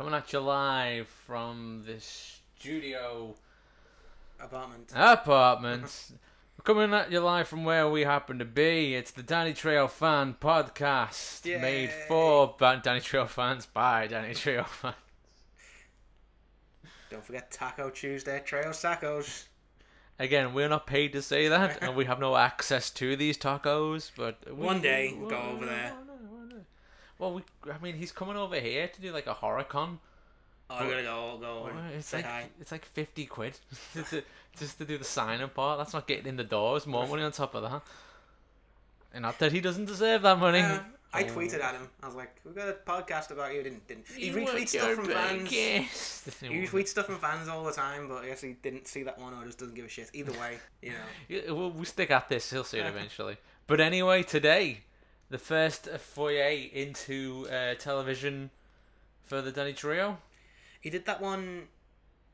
Coming at you live from the studio Apartment. apartment. Coming at you live from where we happen to be. It's the Danny Trejo Fan Podcast. Made for Danny Trejo fans by Danny Trejo fans. Don't forget Taco Tuesday, Trejo's Tacos. Again, we're not paid to say that, and we have no access to these tacos. But we- One day, we'll go over there. One day, one day. Well, we, I mean, he's coming over here to do like a horror con. Oh, I'm gonna go, go Well, and It's like hi. it's like fifty quid just to, just to do the sign up part. That's not getting in the doors. More money on top of that. And not that he doesn't deserve that money. Yeah, I tweeted at him. I was like, "We got a podcast about you." Didn't didn't he retweets stuff from fans? He retweets stuff from fans all the time, but I guess he didn't see that one or just doesn't give a shit. Either way, you know. We'll, we'll stick at this. He'll see it eventually. But anyway, today, the first foyer into uh, television for the Danny Trejo. He did that one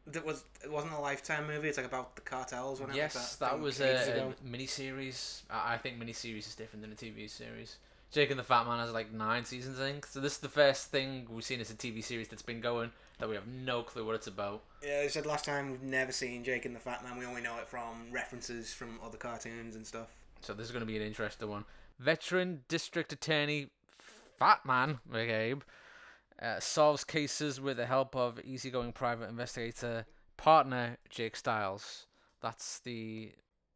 that was it wasn't a lifetime movie. It's like about the cartels. It? Yes, that, that was a, a mini-series. I I think mini-series is different than a TV series. Jake and the Fat Man has like nine seasons, I think. So this is the first thing we've seen as a TV series that's been going that we have no clue what it's about. Yeah, they said last time we've never seen Jake and the Fat Man. We only know it from references from other cartoons and stuff. So this is going to be an interesting one. Veteran District Attorney Fat Man McCabe uh, solves cases with the help of easygoing private investigator partner Jake Styles. That's the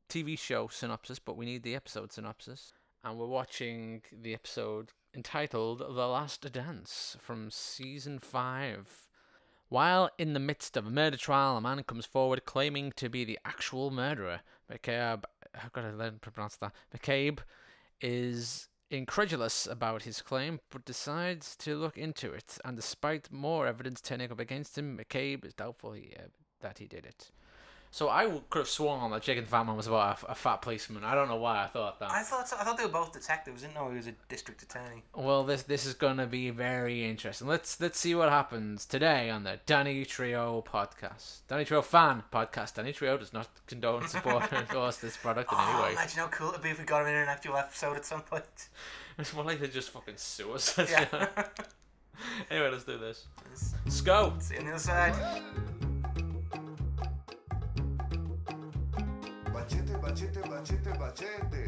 TV show synopsis, but we need the episode synopsis. And we're watching the episode entitled The Last Dance from season 5. While in the midst of a murder trial, a man comes forward claiming to be the actual murderer. McCabe, I've got to learn to pronounce that. McCabe is incredulous about his claim, but decides to look into it. And despite more evidence turning up against him, McCabe is doubtful he, uh, that he did it. So I could have sworn that Jake and the Fat Man was about a, a fat policeman. I don't know why I thought that. I thought I thought they were both detectives. Didn't know he was a district attorney. Well, this this is gonna be very interesting. Let's let's see what happens today on the Danny Trejo podcast. Danny Trejo fan podcast. Danny Trejo does not condone, support, or endorse this product in any Oh, way. imagine how cool it'd be if we got him in an actual episode at some point. It's more like they just fucking sue us. Yeah. anyway, let's do this. Let's go. See you on the other side. Bachete, bachete, bachete, bachete.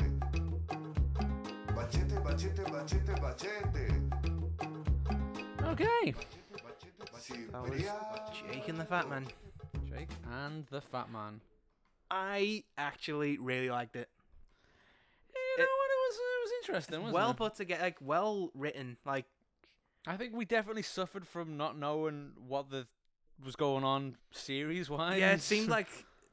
Bachete, bachete, bachete, bachete. Okay. That was Jake and the Fat Man. Jake and the Fat Man. I actually really liked it. You know what? It was it was interesting. Wasn't well it? put together, like well written. Like I think we definitely suffered from not knowing what the was going on series wise. yeah, it seemed like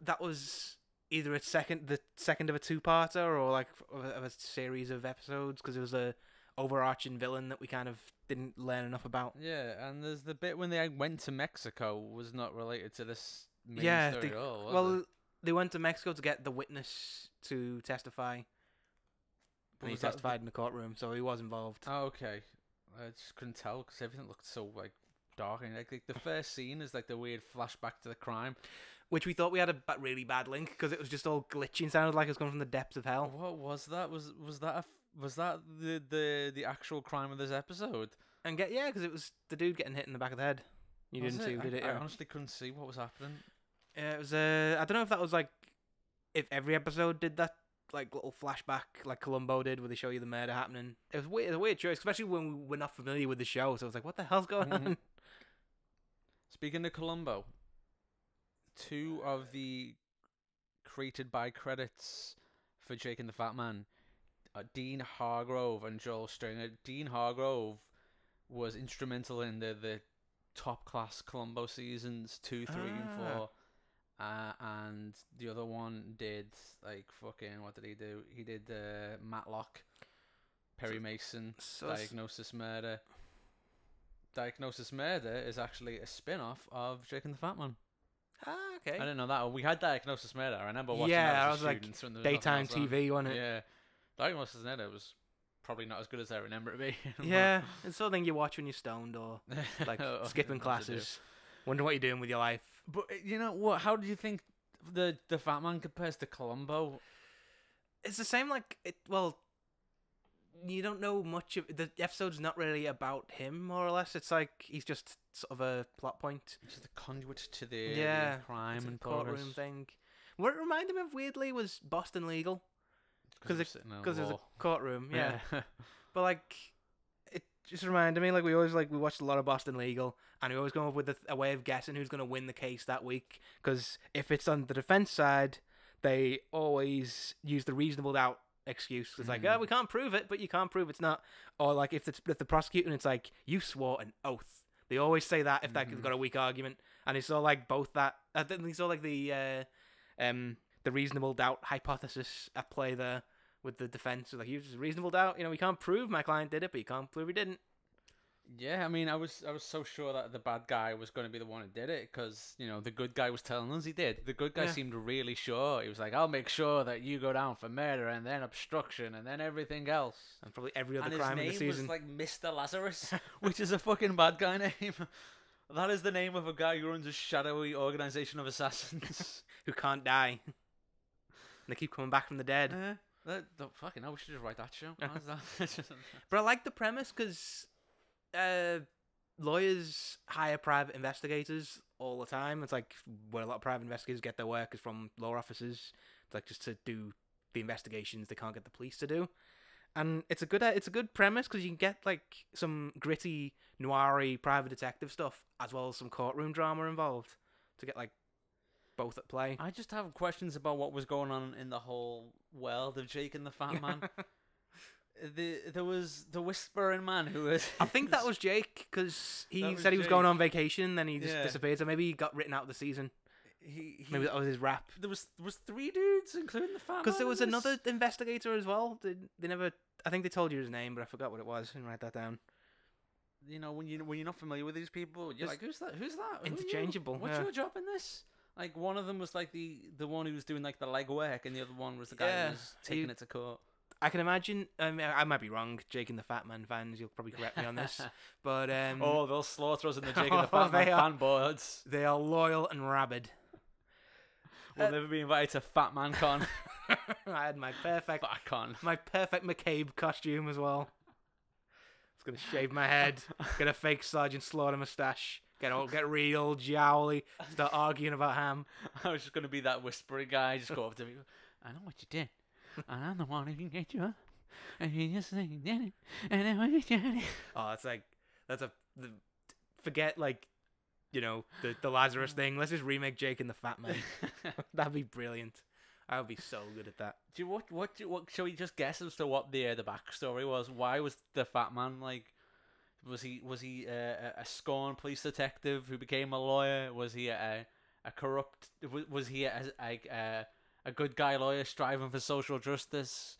that was either a second, the second of a two-parter, or like of a, of a series of episodes because it was a overarching villain that we kind of didn't learn enough about. Yeah, and there's the bit when they went to Mexico was not related to this main yeah, story they, at all. well, it? they went to Mexico to get the witness to testify. And he Was that the- testified in the courtroom, so he was involved. Oh, okay. I just couldn't tell because everything looked so like dark and like, like the first scene is like the weird flashback to the crime. Which we thought we had a ba- really bad link because it was just all glitching. Sounded like it was coming from the depths of hell. What was that? Was was that a, f- was that the the the actual crime of this episode? And get yeah, because it was the dude getting hit in the back of the head. You Was didn't see, it? did I, it? I Yeah. honestly couldn't see what was happening. Yeah, it was. Uh, I don't know if that was like if every episode did that like little flashback like Columbo did, where they show you the murder happening. It was weird, it was a weird choice, especially when we we're not familiar with the show. So I was like, what the hell's going Mhm. on? Speaking of Columbo, two of the created by credits for Jake and the Fat Man, uh, Dean Hargrove and Joel Steiger. Dean Hargrove was instrumental in the the top class Columbo seasons two, three, and Ah. four. Uh, and the other one did like fucking what did he do? He did uh, Matlock, Perry Mason, so Diagnosis Murder. Diagnosis Murder is actually a spin off of Jake and the Fat Man. Ah, okay. I didn't know that. We had Diagnosis Murder. I remember watching Yeah, that I as was a like, student. when there was nothing Daytime else on. TV, wasn't it? Yeah. Diagnosis Murder was probably not as good as I remember it being. Yeah, it's something you watch when you're stoned or like Oh, skipping what to do. classes, wondering what you're doing with your life. But uh, you know what? How do you think the the Fat Man compares to Columbo? It's the same, like it. Well, you don't know much of the episode's not really about him more or less. It's like he's just sort of a plot point. Just a conduit to the, Yeah, the crime and courtroom thing. What it reminded me of weirdly was Boston Legal 'Cause we're it- sitting in a because there's a courtroom. Yeah. yeah. But like, it just reminded me like we always like we watched a lot of Boston Legal, and we always come up with a, a way of guessing who's going to win the case that week. Because if it's on the defense side, they always use the reasonable doubt excuse. It's like, Mhm. oh, we can't prove it, but you can't prove it's not. Or like if it's if the prosecutor, it's like you swore an oath. They always say that if like, they've got a weak argument, and it's all like both that. I think it's all like the uh, um the reasonable doubt hypothesis at play there with the defense. Like, you just reasonable doubt. You know, we can't prove my client did it, but you can't prove he didn't. Yeah, I mean, I was I was so sure that the bad guy was going to be the one who did it because you know the good guy was telling us he did. The good guy Yeah. seemed really sure. He was like, "I'll make sure that you go down for murder and then obstruction and then everything else." And probably every other and crime in the season. was like Mister Lazarus, which is a fucking bad guy name. that is the name of a guy who runs a shadowy organization of assassins. who can't die. and they keep coming back from the dead. uh, that, that, fucking hell, we should just write that show. That? But I like the premise because uh, lawyers hire private investigators all the time. It's like where a lot of private investigators get their work is from law offices. It's like just to do the investigations they can't get the police to do. And it's a good it's a good premise because you can get like some gritty noiry private detective stuff as well as some courtroom drama involved to get like both at play. I just have questions about what was going on in the whole world of Jake and the Fat Man. the there was the whispering man who was. I think that was Jake because he That was said he was going Jake. on vacation, then he just Yeah. disappeared. So maybe he got written out of the season. he, he, Maybe that was his rap. there was there was three dudes, including the Fat Because there was another investigator as well. They, they never. I think they told you his name, but I forgot what it was. Didn't write that down. You know, when you when you're not familiar with these people, you're It's like, who's that? Who's that? Who are you? interchangeable, What's yeah. your job in this? Like one of them was like the the one who was doing like the legwork, and the other one was the guy Yeah, who was taking he- it to court. I can imagine. I I might be wrong. Jake and the Fat Man fans, you'll probably correct me on this, but um, oh, they'll slaughter us in the Jake and the Fat Man are. fan boards. they are loyal and rabid. We'll Uh, never be invited to Fat Man Con. I had my perfect, Fat Con. my perfect McCabe costume as well. I was gonna shave my head, get a fake Sergeant Slaughter mustache, get all get real jowly, start arguing about ham. I was just gonna be that whispering guy. Just go up to me. I know what you did, I'm the one who can get you up. And you just you it, and then when you did it. Oh, it's like that's a the, forget like you know the the Lazarus thing. Let's just remake Jake and the Fat Man. That'd be brilliant. I would be so good at that. Do you, what what do, what shall we just guess as to what the uh, the backstory was? Why was the fat man like? Was he was he uh, a, a scorn police detective who became a lawyer? Was he a a corrupt? Was, was he a, a a a good guy lawyer striving for social justice?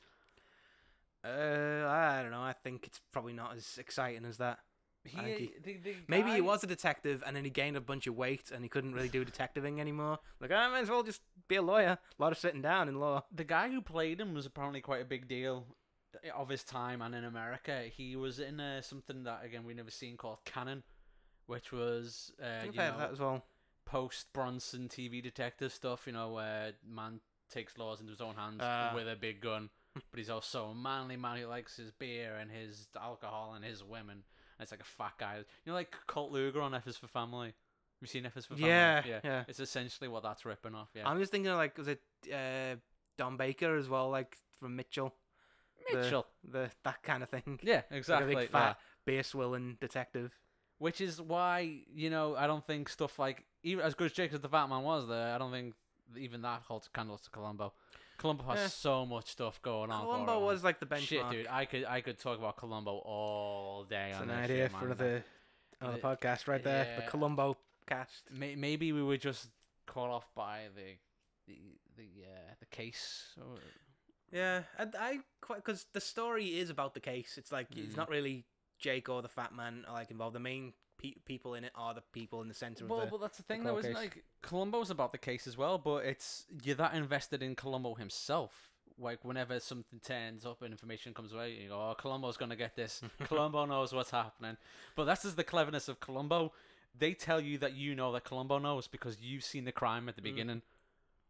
Uh, I don't know. I think it's probably not as exciting as that. He, he- the, the Maybe he was a detective and then he gained a bunch of weight and he couldn't really do detectiving anymore. Like, I might as well just be a lawyer. A lot of sitting down in law. the guy who played him was apparently quite a big deal of his time and in America. He was in uh, something that again we never seen called Cannon, which was uh, you I've heard of know, that as well. post Bronson TV detective stuff. You know, where man takes laws into his own hands Ah. with a big gun, but he's also a manly man who likes his beer and his alcohol and his women. And it's like a fat guy. You know, like Colt Luger on F is for Family. Have you seen F is for Family? Yeah, yeah. yeah. It's essentially what that's ripping off. Yeah, I'm just thinking of like, was it uh, Don Baker as well, like from Mitchell? Mitchell. The, that kind of thing. Yeah, Like exactly. big that. fat beer swilling detective. Which is why you know I don't think stuff like even as good as Jake as the Fat Man was there, I don't think even that holds candles to Columbo. Columbo has Yeah. so much stuff going on. for Columbo was like the benchmark. shit, dude. I could I could talk about Columbo all day. It's on an idea shit, for another, another The- podcast right there. The yeah. Columbo cast. May- Maybe we were just caught off by the the the uh, the case. Or, Yeah, I, I quite because the story is about the case. It's like it's Mm. not really Jake or the Fat Man are like involved. The main pe- people in it are the people in the center well, of the. well, that's the thing, cold though, isn't. Like Columbo's about the case as well, but it's you're that invested in Columbo himself. Like whenever something turns up and information comes away, you go, "Oh, Columbo's gonna get this. Columbo knows what's happening." But that's just the cleverness of Columbo. They tell you that you know that Columbo knows because you've seen the crime at the Mm. beginning,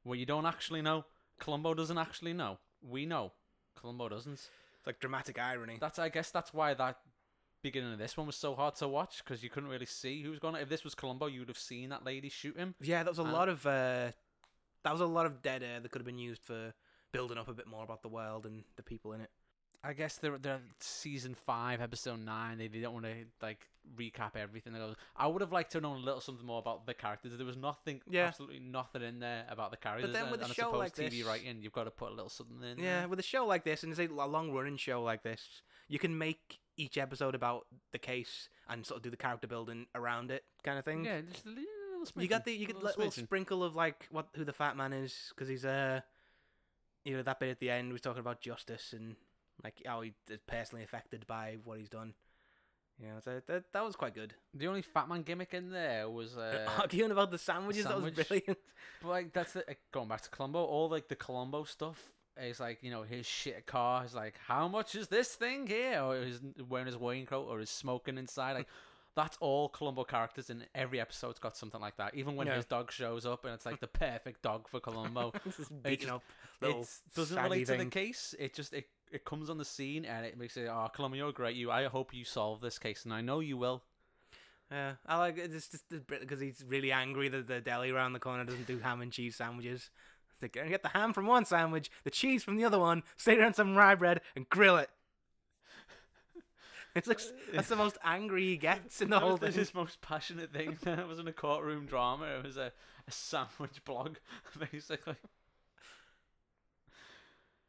where you don't actually know. Columbo doesn't actually know. We know. Columbo doesn't. It's like dramatic irony. That's I guess that's why that beginning of this one was so hard to watch because you couldn't really see who was going. to If this was Columbo, you would have seen that lady shoot him. Yeah, that was a Uh, lot of uh, that was a lot of dead air that could have been used for building up a bit more about the world and the people in it. I guess they're they're season five, episode nine. They, they don't want to like recap everything. I would have liked to know a little something more about the characters. There was nothing, Yeah. absolutely nothing in there about the characters. But then and, with a and I show like TV this- writing, you've got to put a little something in. Yeah, there. with a show like this, and it's a long running show like this, you can make each episode about the case and sort of do the character building around it, kind of thing. yeah. Just a little You got the you get a a little sprinkle of like what who the fat man is because he's uh you know that bit at the end was talking about justice and like how he is personally affected by what he's done. You know, so that that was quite good. The only fat man gimmick in there was uh, Arguing about the sandwiches, that was brilliant. But like that's the, like, going back to Columbo. All like the Columbo stuff is like you know his shit car is like how much is this thing here, or he's wearing his raincoat, or he's smoking inside. Like that's all Columbo characters in every episode's got something like that. Even when Yeah. his dog shows up and it's like the perfect dog for Columbo. It just- up it doesn't relate to the case. It just it it comes on the scene and it makes it oh Columbo you're great. You I hope you solve this case and I know you will. Yeah, I like it. It's just because he's really angry that the deli around the corner doesn't do ham and cheese sandwiches. They get the ham from one sandwich, the cheese from the other one, stick it on some rye bread, and grill it. It's like that's the most angry he gets in the That whole was thing. his most passionate thing. it wasn't a courtroom drama. It was a, a sandwich blog, basically.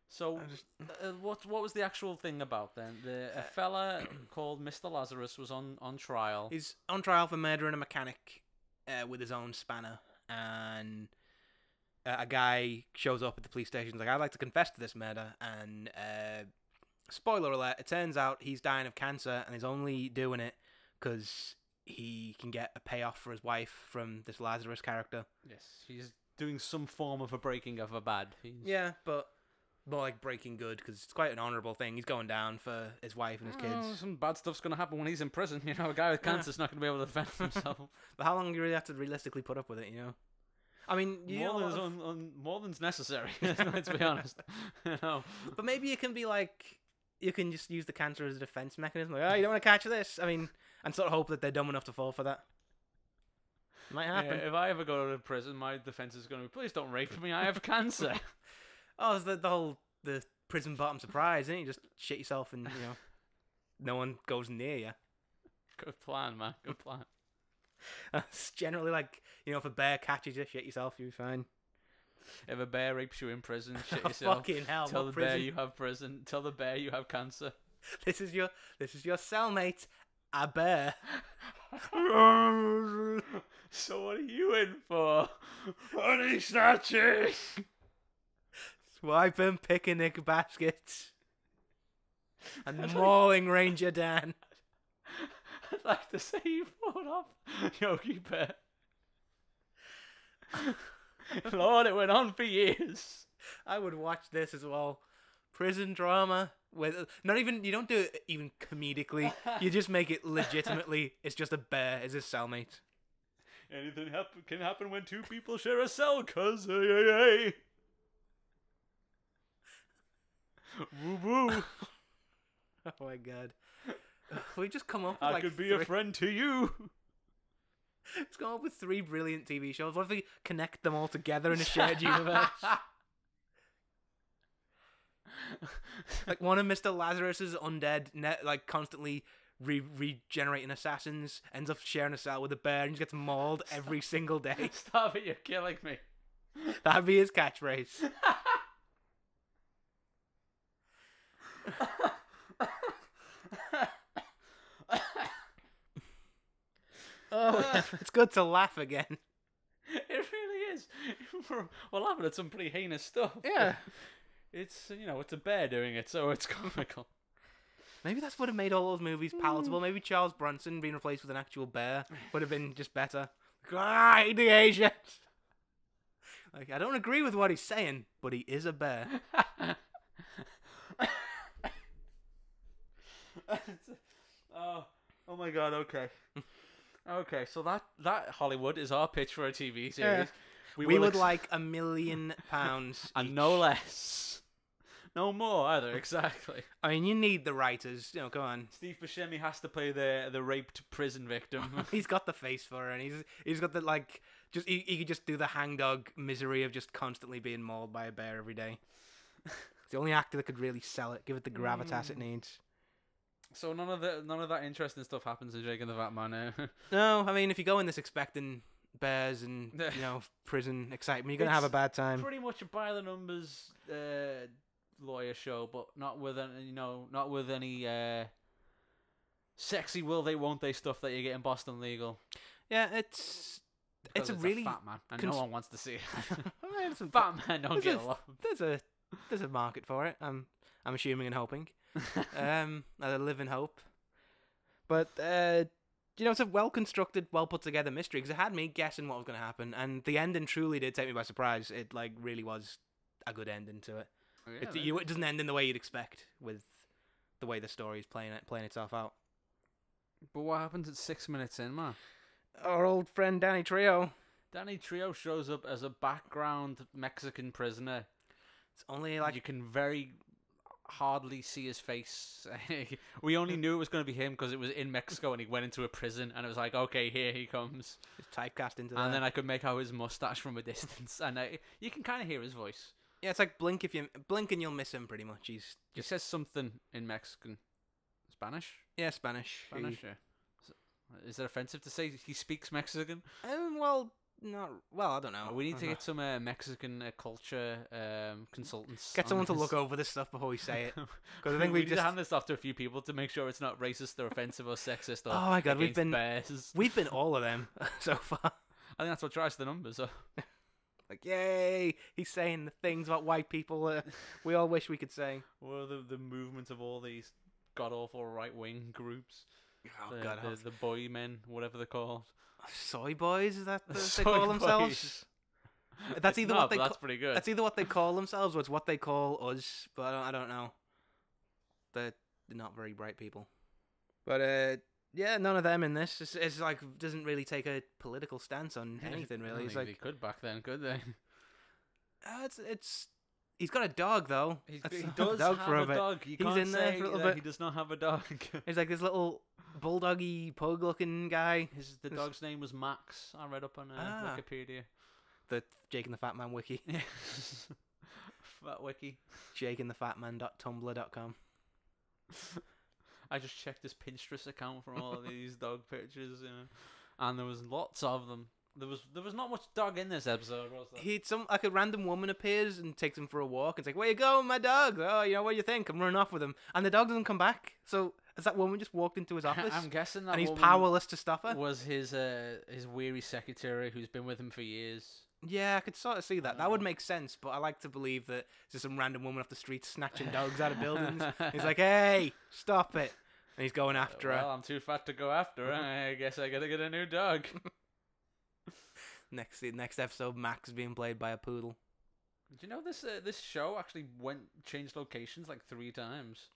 So, just- uh, what what was the actual thing about then? The a fella called Mr. Lazarus was on on trial. He's on trial for murdering a mechanic uh, with his own spanner, and uh, a guy shows up at the police station. He's like, "I'd like to confess to this murder." And uh, spoiler alert: it turns out he's dying of cancer, and he's only doing it because he can get a payoff for his wife from this Lazarus character. Yes, he's doing some form of a breaking of a bad. He's, Yeah, but more like breaking good because it's quite an honourable thing. He's going down for his wife and his Oh, kids. some bad stuff's gonna happen when he's in prison. You know, a guy with Yeah. cancer's not gonna be able to defend himself. But how long do you really have to realistically put up with it? You know. I mean, you more than's of- un, un, more than's necessary. Let's be honest. you know. Um, but maybe it can be like you can just use the cancer as a defense mechanism. Like, oh, you don't want to catch this. I mean, and sort of hope that they're dumb enough to fall for that. Might Yeah, happen. if I ever go to prison, my defense is going to be, please don't rape me. I have cancer. Oh, it's the, the whole the prison bottom surprise, isn't it? You just shit yourself and you know, no one goes near you. Good plan, man. Good plan. It's generally like you know, if a bear catches you, shit yourself, you'll be fine. If a bear rapes you in prison, shit Oh, yourself. fucking hell! Tell the what bear you have prison. Tell the bear you have cancer. This is your this is your cellmate, a bear. so what are you in for? Honey snatching. Swiping picnic baskets and mauling Ranger Dan. I'd like to see you fought off Yogi Bear. Lord, it went on for years. I would watch this as well. Prison drama with not even you don't do it even comedically. You just make it legitimately. It's just a bear as his cellmate. Anything happen can happen when two people share a cell, cuz hey, hey, hey. Woo woo. Oh my god. We just come up with I like could be three, a friend to you. Let's come up with three brilliant TV shows. What if we connect them all together in a shared universe? like one of Mr. Lazarus's undead, ne- like constantly re- regenerating assassins, ends up sharing a cell with a bear and just gets mauled every single day. Stop it, you're killing me. That'd be his catchphrase. Oh, it's good to laugh again. It really is. We're we're laughing at some pretty heinous stuff. Yeah. It's you know, it's a bear doing it, so it's comical. Maybe that's what have made all those movies palatable. Maybe Charles Bronson being replaced with an actual bear would have been just better. Ah, the Asians. Like I don't agree with what he's saying, but he is a bear. oh, oh my god. Okay, okay. So that that Hollywood is our pitch for a TV series. Yeah. We, will would ex- like a million pounds. and each. no less. no more either. Exactly. I mean, you need the writers. You know, come on. Steve Buscemi has to play the the raped prison victim. He's got the face for it, and he's he's got the like just he, he could just do the hangdog misery of just constantly being mauled by a bear every day. It's the only actor that could really sell it, give it the gravitas it mm. needs. So none of the none of that interesting stuff happens in Jake and the Fat Man. eh? No, I mean if you go in this expecting bears and you know prison excitement, you're gonna have a bad time. Pretty much a by the numbers uh, lawyer show, but not with any you know not with any uh, sexy will they won't they stuff that you get in Boston Legal. Yeah, it's because it's a really fat man, and cons- no one wants to see it. A- fat man don't There's get a- a lot. there's a there's a market for it. I'm I'm assuming and hoping. um, I live in hope. But uh, you know, it's a well constructed, well put together mystery because it had me guessing what was going to happen, and the ending truly did take me by surprise. It like really was a good ending to it. it, you, it doesn't end in the way you'd expect with the way the story is playing it playing itself out. but what happens at six minutes in, man? Our old friend Danny Trejo. Danny Trejo shows up as a background Mexican prisoner. It's only like you can very hardly see his face. we only knew it was going to be him because it was in Mexico and he went into a prison and it was like, okay, here he comes. typecast into And then I could make out his mustache from a distance, and I, you can kind of hear his voice. yeah, it's like blink if you blink and you'll miss him pretty much. He's He says something in Mexican, Spanish, yeah Spanish. He- Spanish. Yeah. Is- Is it offensive to say he speaks Mexican? Um, well, not well. I don't know. we need to get some uh, Mexican uh, culture um, consultants. get on someone to this. look over this stuff before we say it. Because I think we need just- to hand this off to a few people to make sure it's not racist or offensive or sexist or Oh my God, we've been- bears. We've been all of them so far. I think that's what drives the numbers. So. Like, yay! He's saying the things about white people uh, we all wish we could say. Well, the the movement of all these god awful right wing groups? Oh the, God, the, the boy men, whatever they're called. soy boys is that what they call themselves? That's either not, what they but ca- that's pretty good. That's either what they call themselves or it's what they call us. But I don't, I don't know. They're, they're not very bright people. But uh, yeah, none of them in this. It's, it's like doesn't really take a political stance on anything really. It's like they could back then, could they? uh, it's it's. He's got a dog though. He's, That's he does dog have for a a bit. dog. You He's can't in there say for a little bit. he does not have a dog. He's like this little bulldoggy pug looking guy. His the This- dog's name was Max. I read up on uh, Ah. Wikipedia. The Jake and the Fat Man wiki. Fat wiki. JakeandTheFatMan.tumblr.com. I just checked his Pinterest account from all of these dog pictures, you know, and there was lots of them. There was there was not much dog in this episode, was there? He some like a random woman appears and takes him for a walk and it's like, Where you going, my dog? Oh, you know what do you think? I'm running off with him. And the dog doesn't come back. So has that woman just walked into his office? I'm guessing that and he's powerless to stop her? was his uh his weary secretary who's been with him for years. Yeah, I could sort of see that. That would Uh. make sense, but I like to believe that just some random woman off the street snatching dogs out of buildings. he's like, Hey, stop it and he's going after well, her. Well, I'm too fat to go after her. I guess I gotta get a new dog. Next next episode Max is being played by a poodle. Do you know this uh, this show actually went changed locations like three times?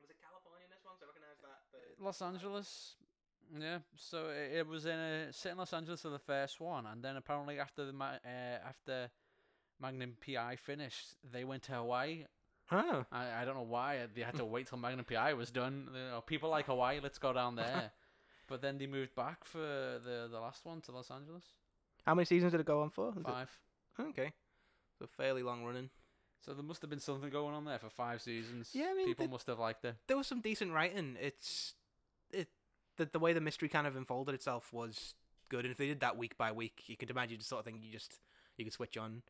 Was it California in this one? So I recognize that. But... Los Angeles. Yeah, so it, it was in a set in Los Angeles for the first one, and then apparently after the ma- uh, after Magnum PI finished, they went to Hawaii. Oh. I, I don't know why they had to wait till Magnum PI was done. You know, people like Hawaii, let's go down there. but then they moved back for the the last one to Los Angeles. How many seasons did it go on for? Is it- Five. Okay. So fairly long running. So there must have been something going on there for five seasons. Yeah, I mean, people the- must have liked it. there was some decent writing. It's it the the way the mystery kind of unfolded itself was good, and if they did that week by week, you could imagine the sort of thing you just you could switch on.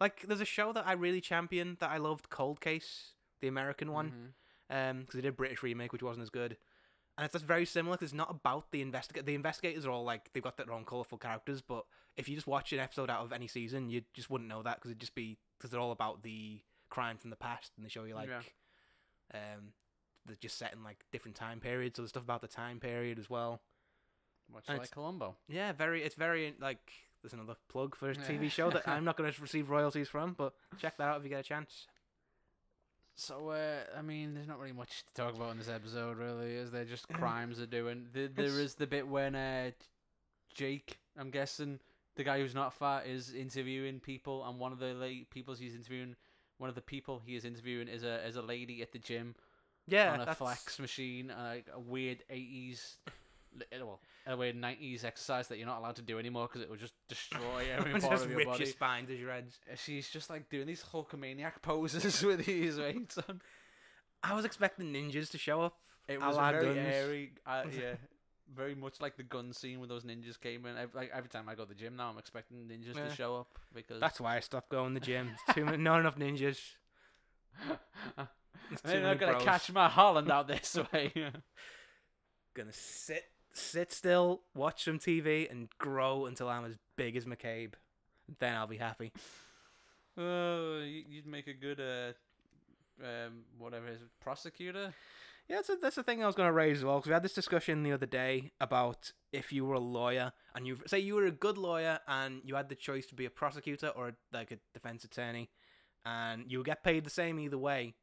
Like there's a show that I really champion that I loved, Cold Case, the American one, Mhm. um, because they did a British remake which wasn't as good. And it's just very similar because it's not about the investigate. The investigators are all like they've got their own colorful characters, but if you just watch an episode out of any season, you just wouldn't know that because it'd just be because they're all about the crime from the past, and they show you like, Yeah. um, they're just set in like different time periods. So there's stuff about the time period as well. Much And like Columbo. Yeah, very. It's very like. There's another plug for a TV show that I'm not going to receive royalties from, but check that out if you get a chance. So, uh, I mean, there's not really much to talk about in this episode, really, is there? Just Um, crimes are doing. The, there is the bit when uh, Jake, I'm guessing, the guy who's not fat, is interviewing people, and one of the like, people he's interviewing one of the people he is interviewing is a is a lady at the gym Yeah, on a that's flex machine, uh, like a weird eighties, well, a weird nineties exercise that you're not allowed to do anymore because it will just destroy every part just of your rip body. your spine to shreds. She's just like doing these Hulkamaniac poses with these weights on. I was expecting ninjas to show up. It was very guns. airy, uh, yeah, very much like the gun scene when those ninjas came in. Ev- Like every time I go to the gym now, I'm expecting ninjas Yeah. to show up because That's why I stopped going to the gym. It's too many, not enough ninjas. They're not gonna bros. catch my Holland out this way. Gonna sit, sit still, watch some TV, and grow until I'm as big as McCabe. Then I'll be happy. Oh, you- you'd make a good uh, um, whatever it is prosecutor. Yeah, that's a, that's the thing I was going to raise as well because we had this discussion the other day about if you were a lawyer and you say you were a good lawyer and you had the choice to be a prosecutor or like a defense attorney, and you would get paid the same either way.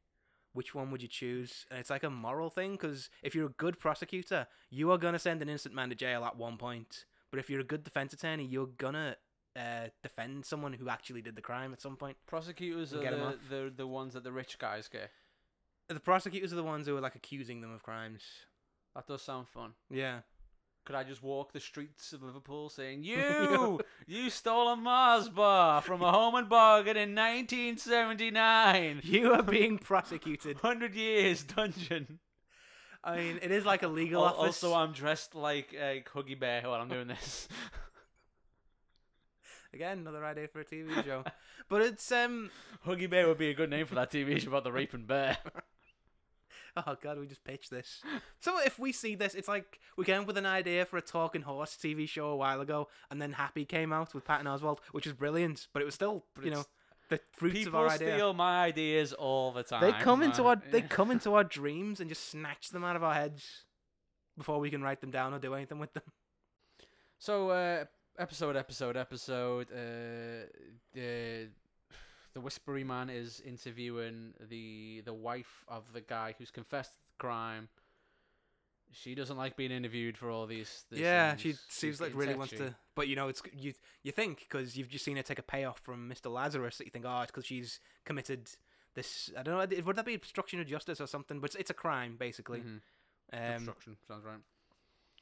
Which one would you choose? And it's like a moral thing because if you're a good prosecutor, you are gonna send an innocent man to jail at one point. But if you're a good defense attorney, you're gonna uh, defend someone who actually did the crime at some point. Prosecutors are the, the the ones that the rich guys get. The prosecutors are the ones who are like accusing them of crimes. That does sound fun. Yeah. Could I just walk the streets of Liverpool saying, "You, you stole a Mars bar from a home and bargain in 1979, You are being prosecuted. hundred years dungeon." I mean, it is like a legal Al- office. Also, I'm dressed like a Huggy Bear while I'm doing this. Again, another idea for a TV show. but it's um. Huggy Bear would be a good name for that TV show about the raping bear. Oh god, we just pitched this. So if we see this, it's like we came up with an idea for a talking horse TV show a while ago, and then Happy came out with Patton Oswalt, which was brilliant. But it was still, you know, the fruits of People our idea. steal my ideas all the time. They come into our they come into our dreams and just snatch them out of our heads before we can write them down or do anything with them. So, uh, episode, episode, episode. Uh, the the whispery man is interviewing the the wife of the guy who's confessed the crime. She doesn't like being interviewed for all these. these yeah, things. she She's seems like really wants to. But you know, it's you. You think because you've just seen her take a payoff from Mr. Lazarus that you think, oh, it's because she's committed this. I don't know. Would that be obstruction of justice or something? But it's, it's a crime basically. Mhm. Um, Obstruction sounds right.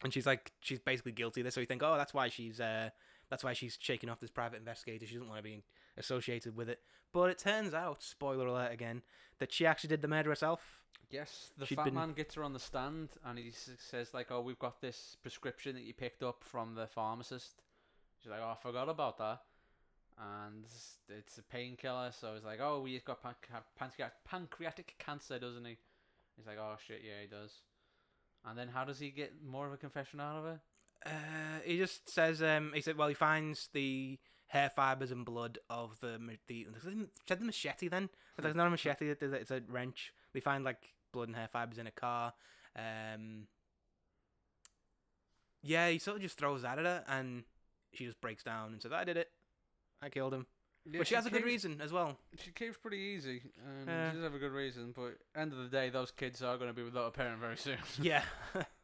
and she's like, she's basically guilty of this. So you think, oh, that's why she's uh, that's why she's shaking off this private investigator. She doesn't want to be associated with it. But it turns out, spoiler alert again, that she actually did the murder herself. Yes, the She'd fat been- man gets her on the stand and he says like, "Oh, we've got this prescription that you picked up from the pharmacist." She's like, "Oh, I forgot about that." And it's- a painkiller, so he's like, "Oh, he's got panc- pancreatic pancreatic cancer, doesn't he?" He's like, "Oh shit, yeah, he does." And then how does he get more of a confession out of it? Uh, he just says, um, he said, well, he finds the hair fibers and blood of the the said the machete. Then it's, like, it's not a machete; it is- a wrench. They find like blood and hair fibers in a car. Um, yeah, he sort of just throws that at her, and she just breaks down and says, "I did it. I killed him." but she has a good reason as well. She caves pretty easy, and Yeah. she does have a good reason. But end of the day, those kids are going to be without a parent very soon. yeah.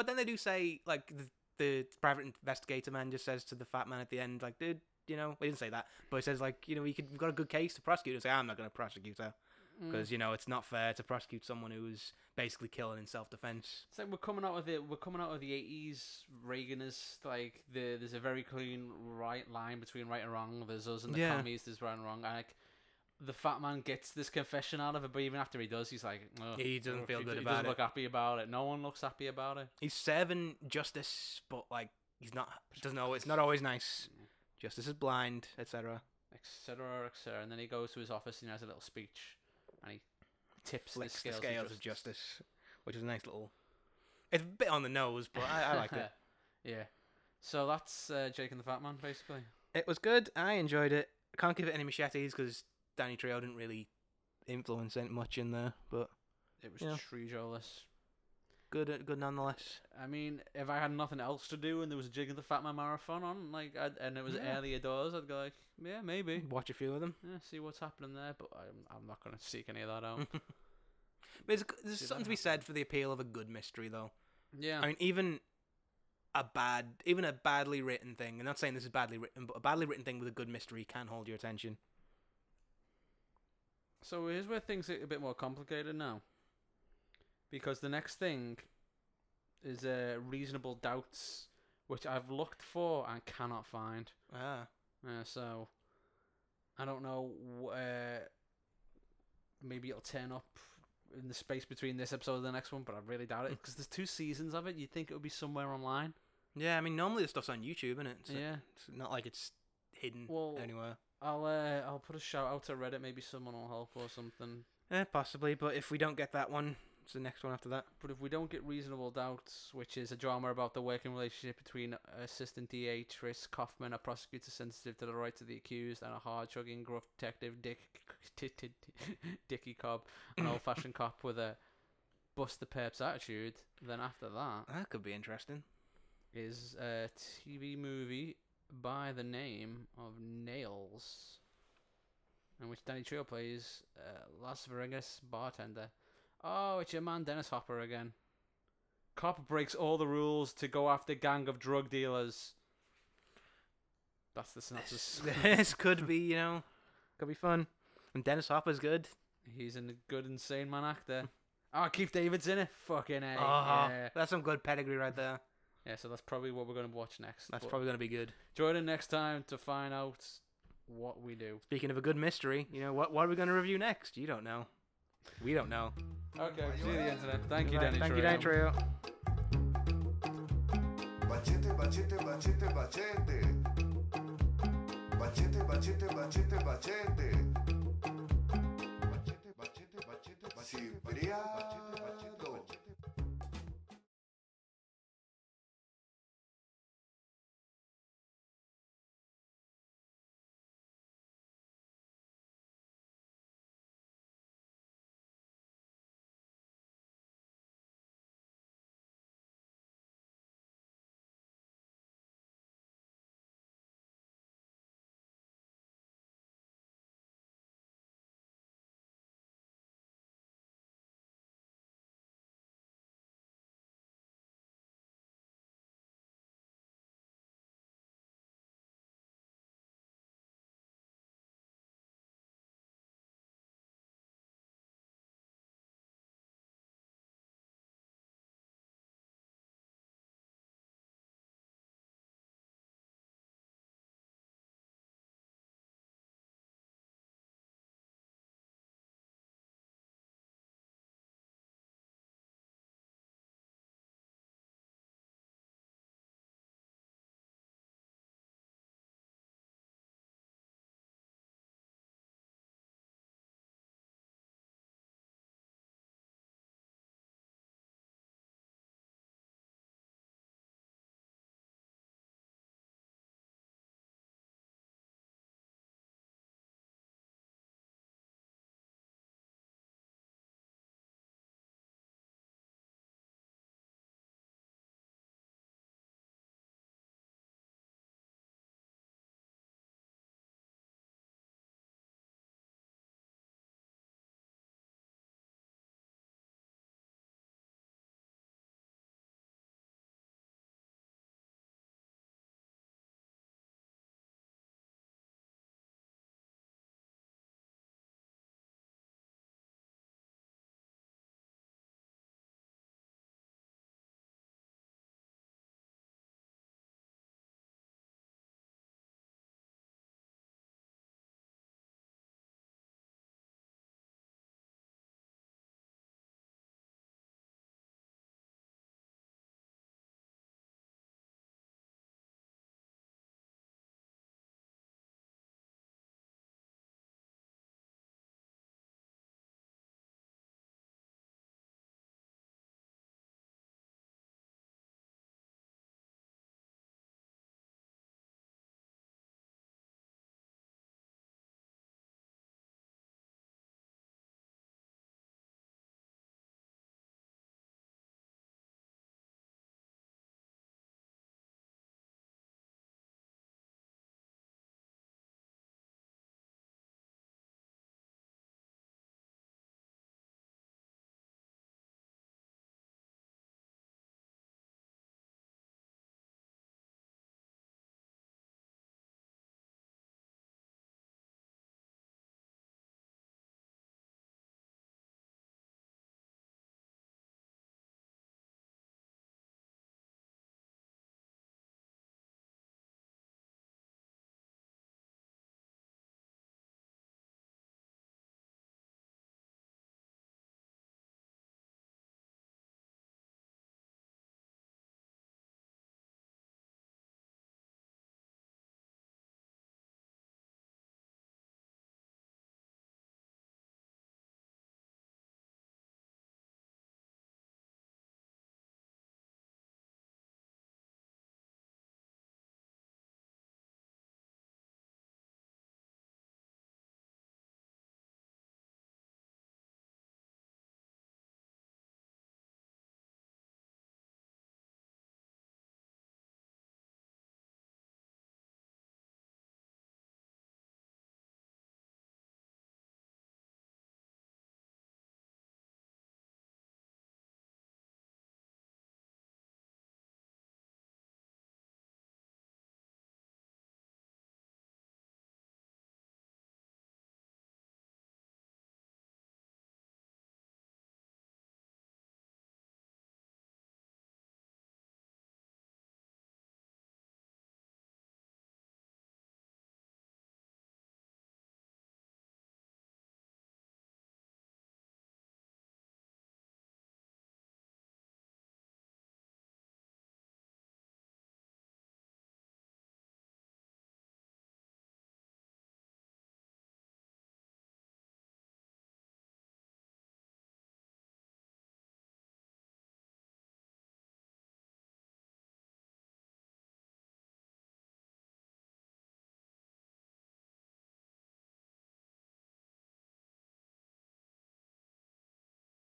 but then they do say like the, the private investigator man just says to the fat man at the end, like, dude, you know, he didn't say that, but he says like, you know, we could we've got a good case to prosecute. And say, I'm not going to prosecute her Mm. because you know it's not fair to prosecute someone who's basically killing in self defense. It's like we're coming out of the we're coming out of the eighties Reaganist like the there's a very clean right line between right and wrong. There's us and the Yeah. commies. There's right and wrong. And like the fat man gets this confession out of it, but even after he does, he's like, "Ugh, He doesn't ugh," feel he, good he about doesn't it. look happy about it. No one looks happy about it. He's serving justice, but like he's not doesn't know it's not always nice. Justice is blind, etc. Etc. Etc. And then he goes to his office and he has a little speech, and he tips the scales, the scales of of justice, which is a nice little. It's a bit on the nose, but I, I liked it. yeah. So that's uh, Jake and the Fat Man, basically. It was good. I enjoyed it. I can't give it any machetes because Danny Trejo didn't really influence it much in there, but It was Yeah. Trejo-less. good, uh, good nonetheless. I mean, if I had nothing else to do and there was a Jig of the Fat Man marathon on, like, I'd, and it was Yeah. earlier doors, I'd go like, yeah, maybe, Watch a few of them. yeah, see what's happening there. But I'm, I'm not gonna seek any of that out. But there's, there's See something to be said for the appeal of a good mystery, though. yeah, I mean, even a bad, even a badly written thing. I'm not saying this is badly written, but a badly written thing with a good mystery can hold your attention. So here's where things get a bit more complicated now. Because the next thing is uh, reasonable doubts, which I've looked for and cannot find. Ah. Uh, so I don't know. Uh, maybe it'll turn up in the space between this episode and the next one, but I really doubt it because there's two seasons of it. You'd think it would be somewhere online. Yeah, I mean, normally the stuff's on YouTube, isn't it? So yeah. It's not like it's hidden Well, anywhere. I'll uh, I'll put a shout out to Reddit. Maybe someone will help or something. Eh, possibly, but if we don't get that one, it's the next one after that. But if we don't get reasonable doubts, which is a drama about the working relationship between Assistant DA Tess Kaufman, a prosecutor sensitive to the rights of the accused, and a hard-chugging, gruff detective Dick Dickie Cobb, an old-fashioned cop with a bust the perps attitude, then after that That could be interesting. is a TV movie by the name of Nails, in which Danny Trejo plays uh, Las Vegas bartender. Oh, it's your man Dennis Hopper again. Cop breaks all the rules to go after gang of drug dealers. That's the synopsis. this could be, you know, could be fun. And Dennis Hopper's good. He's a good insane man actor. Oh, Keith David's in it. Fucking a. Ah, Yeah. That's some good pedigree right there. Yeah, so that's probably what we're going to watch next. That's But probably going to be good. Join in next time to find out what we do. Speaking of a good mystery, you know, what, what are we going to review next? You don't know. We don't know. Okay, see you at the internet. Thank you, Right, Danny. Thank you, Trejo. Danny Trejo. Bachete, bachete, bachete, bachete. Bachete, bachete, bachete, bachete. Bachete, bachete, bachete, bachete. Cipriano.